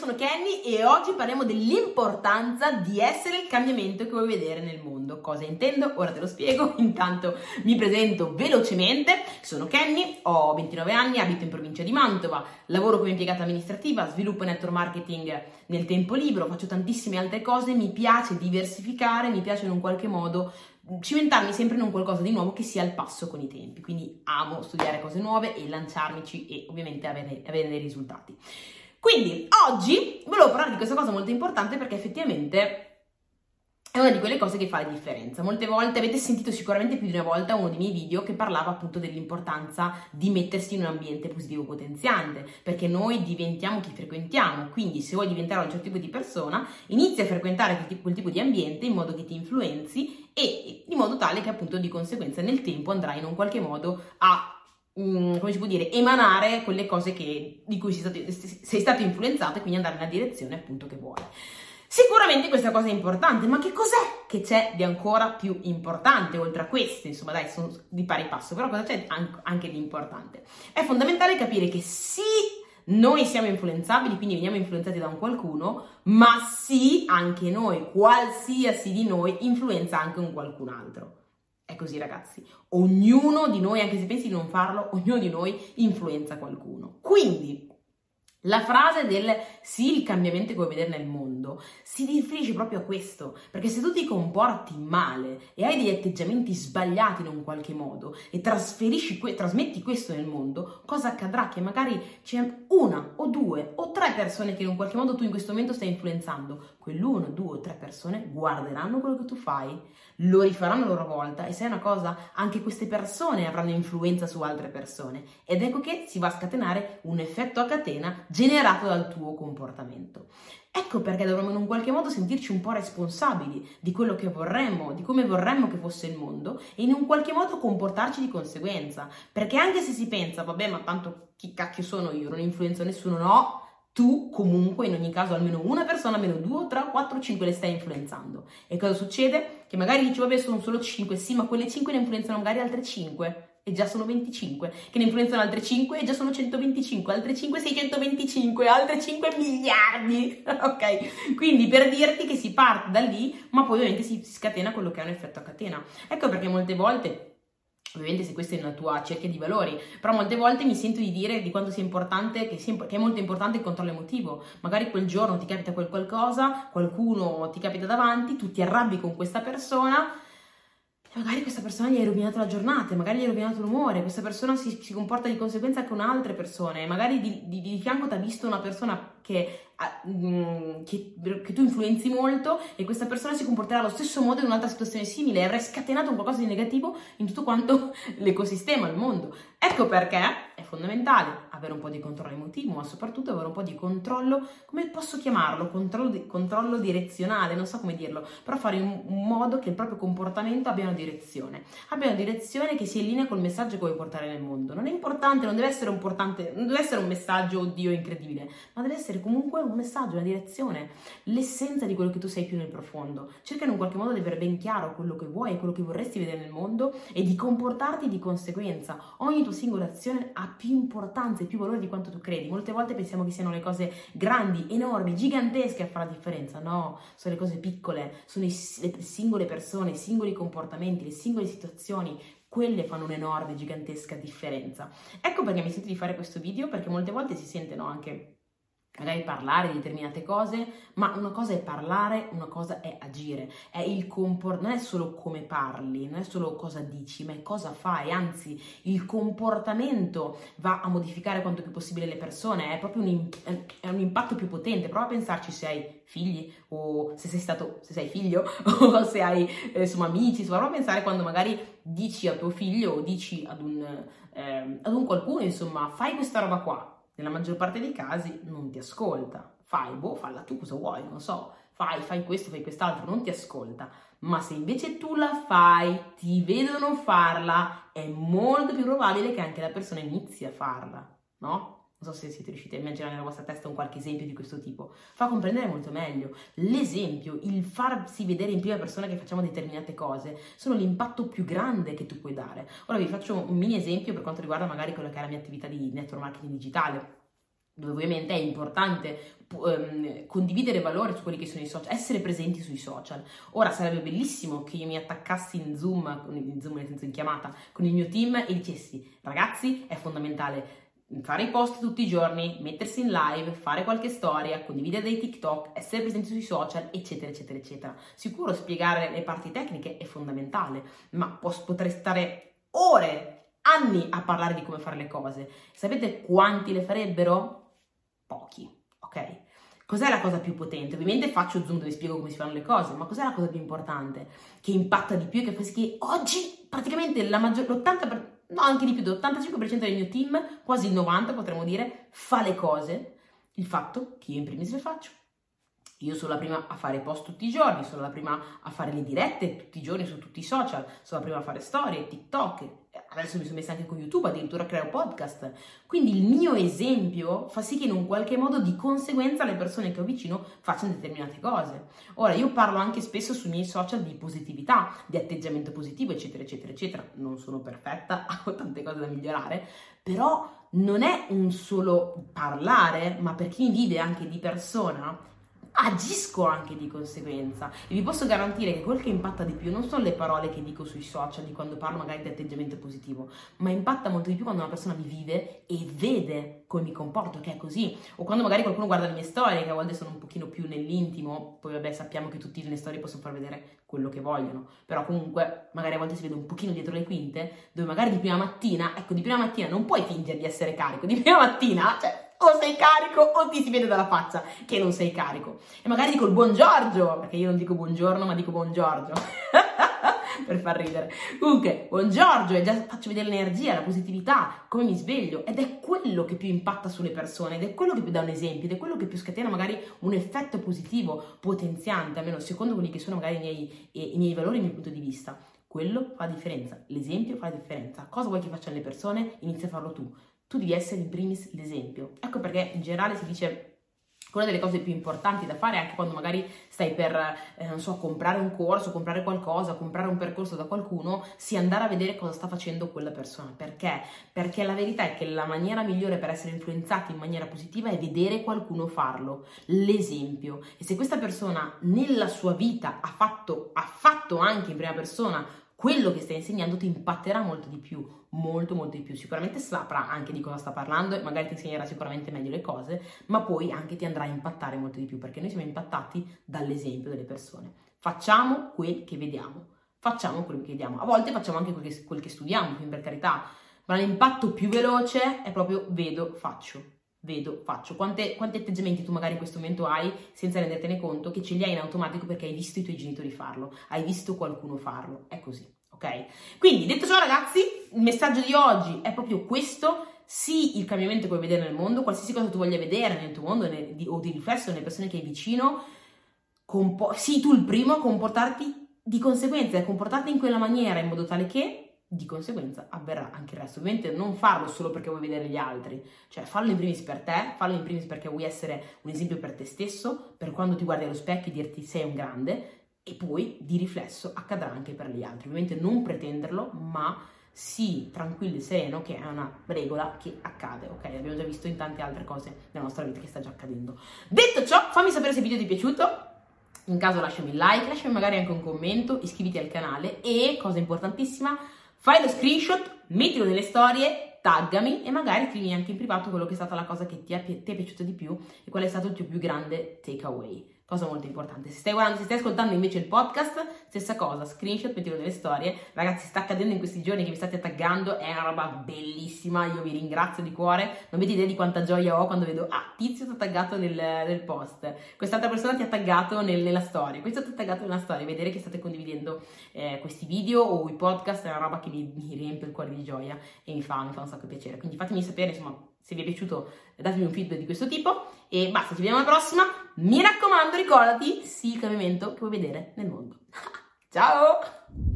sono Kenny e oggi parliamo dell'importanza di essere il cambiamento che vuoi vedere nel mondo. Cosa intendo? Ora te lo spiego. Intanto mi presento velocemente. Sono Kenny, ho 29 anni, abito in provincia di Mantova, lavoro come impiegata amministrativa, sviluppo network marketing nel tempo libero, faccio tantissime altre cose, mi piace diversificare, mi piace in un qualche modo cimentarmi sempre in un qualcosa di nuovo che sia al passo con i tempi. Quindi amo studiare cose nuove e lanciarmici e ovviamente avere, avere dei risultati. Quindi oggi volevo parlare di questa cosa molto importante perché effettivamente è una di quelle cose che fa la differenza. Molte volte avete sentito sicuramente più di una volta uno dei miei video che parlava appunto dell'importanza di mettersi in un ambiente positivo potenziante, perché noi diventiamo chi frequentiamo, quindi se vuoi diventare un certo tipo di persona, inizia a frequentare quel tipo di ambiente in modo che ti influenzi e in modo tale che appunto di conseguenza nel tempo andrai in un qualche modo a Mm, come si può dire, emanare quelle cose che, di cui sei stato, sei stato influenzato e quindi andare nella direzione appunto che vuoi. Sicuramente questa cosa è importante, ma che cos'è che c'è di ancora più importante oltre a queste? Insomma, dai, sono di pari passo, però cosa c'è anche di importante? È fondamentale capire che sì, noi siamo influenzabili, quindi veniamo influenzati da un qualcuno, ma sì, anche noi, qualsiasi di noi, influenza anche un qualcun altro. È così ragazzi, ognuno di noi, anche se pensi di non farlo, ognuno di noi influenza qualcuno. Quindi la frase del sì, il cambiamento che vuoi vedere nel mondo si riferisce proprio a questo, perché se tu ti comporti male e hai degli atteggiamenti sbagliati in un qualche modo e trasmetti questo nel mondo, cosa accadrà? Che magari c'è una o due o tre persone che in qualche modo tu in questo momento stai influenzando, quell'uno, due o tre persone guarderanno quello che tu fai, lo rifaranno a loro volta e sai una cosa, anche queste persone avranno influenza su altre persone ed ecco che si va a scatenare un effetto a catena generato dal tuo comportamento. Ecco perché dovremmo in un qualche modo sentirci un po' responsabili di quello che vorremmo, di come vorremmo che fosse il mondo e in un qualche modo comportarci di conseguenza. Perché anche se si pensa, vabbè, ma tanto chi cacchio sono io, non influenzo nessuno, no, tu comunque in ogni caso almeno una persona, almeno due, tre, quattro, cinque le stai influenzando. E cosa succede? Che magari dici, vabbè, sono solo cinque, sì, ma quelle cinque ne influenzano magari altre cinque e già sono 25, che ne influenzano altre 5 e già sono 125, altre 5 625, altre 5 miliardi, ok? Quindi per dirti che si parte da lì, ma poi ovviamente si scatena quello che è un effetto a catena. Ecco perché molte volte Ovviamente se questa è una tua cerchia di valori, però molte volte mi sento di dire di quanto sia importante, che, sia, che, è molto importante il controllo emotivo. Magari quel giorno ti capita quel qualcosa, qualcuno ti capita davanti, tu ti arrabbi con questa persona, magari questa persona gli hai rovinato la giornata, magari gli hai rovinato l'umore, questa persona si, si comporta di conseguenza con altre persone, magari di, di, di fianco ti ha visto una persona che, mm, che, che, tu influenzi molto e questa persona si comporterà allo stesso modo in un'altra situazione simile e avrai scatenato un qualcosa di negativo in tutto quanto l'ecosistema, il mondo. Ecco perché è fondamentale avere un po' di controllo emotivo, ma soprattutto avere un po' di controllo, come posso chiamarlo? Controllo, di, controllo direzionale, non so come dirlo, però fare in modo che il proprio comportamento abbia una direzione, abbia una direzione che sia in linea col messaggio che vuoi portare nel mondo. Non è importante, non deve essere importante, non deve essere un messaggio, oddio, incredibile, ma deve essere comunque un messaggio, una direzione, l'essenza di quello che tu sei più nel profondo. Cerca in un qualche modo di avere ben chiaro quello che vuoi, quello che vorresti vedere nel mondo e di comportarti di conseguenza. Ogni tua singola azione ha più importanza e più valore di quanto tu credi. Molte volte pensiamo che siano le cose grandi, enormi, gigantesche a fare la differenza. No, sono le cose piccole, sono le singole persone, i singoli comportamenti, le singole situazioni quelle fanno un'enorme, gigantesca differenza. Ecco perché mi sento di fare questo video, perché molte volte si sentono anche magari parlare di determinate cose, ma una cosa è parlare, una cosa è agire, è il compor- non è solo come parli, non è solo cosa dici, ma è cosa fai, anzi il comportamento va a modificare quanto più possibile le persone, è proprio un, è un impatto più potente, prova a pensarci se hai figli o se sei stato, se sei figlio o se hai insomma amici, prova a pensare quando magari dici a tuo figlio o dici ad un, eh, ad un qualcuno, insomma, fai questa roba qua, nella maggior parte dei casi non ti ascolta. Fai, boh, falla tu cosa vuoi, non so, fai, fai questo, fai quest'altro, non ti ascolta. Ma se invece tu la fai, ti vedono farla, è molto più probabile che anche la persona inizi a farla, no? Non so se siete riusciti a immaginare nella vostra testa un qualche esempio di questo tipo. Fa comprendere molto meglio. L'esempio, il farsi vedere in prima persona che facciamo determinate cose, sono l'impatto più grande che tu puoi dare. Ora vi faccio un mini esempio per quanto riguarda magari quella che è la mia attività di network marketing digitale dove ovviamente è importante um, condividere valore su quelli che sono i social, essere presenti sui social. Ora sarebbe bellissimo che io mi attaccassi in Zoom, in Zoom nel senso in chiamata, con il mio team e dicessi ragazzi è fondamentale fare i post tutti i giorni, mettersi in live, fare qualche storia, condividere dei TikTok, essere presenti sui social, eccetera, eccetera, eccetera. Sicuro spiegare le parti tecniche è fondamentale, ma potrei stare ore, anni a parlare di come fare le cose. Sapete quanti le farebbero? Pochi, ok? Cos'è la cosa più potente? Ovviamente faccio zoom dove spiego come si fanno le cose, ma cos'è la cosa più importante? Che impatta di più e che fa sì che oggi praticamente la maggior, l'80% no anche di più, l'85% del mio team, quasi il 90% potremmo dire, fa le cose, il fatto che io in primis le faccio. Io sono la prima a fare post tutti i giorni, sono la prima a fare le dirette tutti i giorni su tutti i social, sono la prima a fare storie, TikTok, adesso mi sono messa anche con YouTube, addirittura creo podcast. Quindi il mio esempio fa sì che in un qualche modo di conseguenza le persone che ho vicino facciano determinate cose. Ora, io parlo anche spesso sui miei social di positività, di atteggiamento positivo, eccetera, eccetera, eccetera. Non sono perfetta, ho tante cose da migliorare, però non è un solo parlare, ma per chi vive anche di persona agisco anche di conseguenza. E vi posso garantire che quel che impatta di più non sono le parole che dico sui social di quando parlo magari di atteggiamento positivo, ma impatta molto di più quando una persona mi vive e vede come mi comporto, che è così, o quando magari qualcuno guarda le mie storie, che a volte sono un pochino più nell'intimo, poi vabbè sappiamo che tutti le storie possono far vedere quello che vogliono, però comunque magari a volte si vede un pochino dietro le quinte, dove magari di prima mattina, ecco di prima mattina non puoi fingere di essere carico, di prima mattina, cioè o sei carico o ti si vede dalla faccia che non sei carico. E magari dico il buon Giorgio, perché io non dico buongiorno, ma dico buon Giorgio. per far ridere. Comunque, buon Giorgio, e già faccio vedere l'energia, la positività, come mi sveglio, ed è quello che più impatta sulle persone, ed è quello che più dà un esempio, ed è quello che più scatena magari un effetto positivo, potenziante, almeno secondo quelli che sono magari i miei, i miei valori, il mio punto di vista. Quello fa la differenza, l'esempio fa la differenza. Cosa vuoi che facciano le persone? Inizia a farlo tu tu devi essere in primis l'esempio. Ecco perché in generale si dice una delle cose più importanti da fare anche quando magari stai per, eh, non so, comprare un corso, comprare qualcosa, comprare un percorso da qualcuno, sia andare a vedere cosa sta facendo quella persona. Perché? Perché la verità è che la maniera migliore per essere influenzati in maniera positiva è vedere qualcuno farlo, l'esempio. E se questa persona nella sua vita ha fatto, ha fatto anche in prima persona quello che stai insegnando ti impatterà molto di più, molto molto di più. Sicuramente saprà anche di cosa sta parlando e magari ti insegnerà sicuramente meglio le cose, ma poi anche ti andrà a impattare molto di più perché noi siamo impattati dall'esempio delle persone. Facciamo quel che vediamo, facciamo quello che vediamo. A volte facciamo anche quel che, quel che studiamo, quindi per carità, ma l'impatto più veloce è proprio vedo, faccio vedo, faccio. Quante, quanti atteggiamenti tu magari in questo momento hai senza rendertene conto che ce li hai in automatico perché hai visto i tuoi genitori farlo, hai visto qualcuno farlo, è così, ok? Quindi detto ciò ragazzi, il messaggio di oggi è proprio questo, sì il cambiamento che vuoi vedere nel mondo, qualsiasi cosa tu voglia vedere nel tuo mondo nel, di, o di riflesso nelle persone che hai vicino, compo- sì tu il primo a comportarti di conseguenza, a comportarti in quella maniera in modo tale che di conseguenza avverrà anche il resto. Ovviamente non farlo solo perché vuoi vedere gli altri, cioè fallo in primis per te, fallo in primis perché vuoi essere un esempio per te stesso, per quando ti guardi allo specchio e dirti sei un grande e poi di riflesso accadrà anche per gli altri. Ovviamente non pretenderlo, ma sii tranquillo e sereno che è una regola che accade, ok? Abbiamo già visto in tante altre cose nella nostra vita che sta già accadendo. Detto ciò, fammi sapere se il video ti è piaciuto. In caso lasciami il like, lasciami magari anche un commento, iscriviti al canale e, cosa importantissima, Fai lo screenshot, mettilo nelle storie, taggami e magari scrivi anche in privato quello che è stata la cosa che ti è, ti è piaciuta di più e qual è stato il tuo più grande takeaway cosa molto importante. Se stai guardando, se stai ascoltando invece il podcast, stessa cosa, screenshot, mettilo nelle storie. Ragazzi, sta accadendo in questi giorni che vi state taggando, è una roba bellissima, io vi ringrazio di cuore. Non avete idea di quanta gioia ho quando vedo, ah, Tizio ti ha taggato nel, nel, post, quest'altra persona ti ha taggato nel, nella storia, questo ti ha taggato nella storia, vedere che state condividendo eh, questi video o i podcast è una roba che mi, mi riempie il cuore di gioia e mi fa, mi fa un sacco piacere. Quindi fatemi sapere, insomma, se vi è piaciuto datemi un feedback di questo tipo e basta, ci vediamo alla prossima. Mi raccomando, ricordati, sii il cambiamento che vuoi vedere nel mondo. Ciao!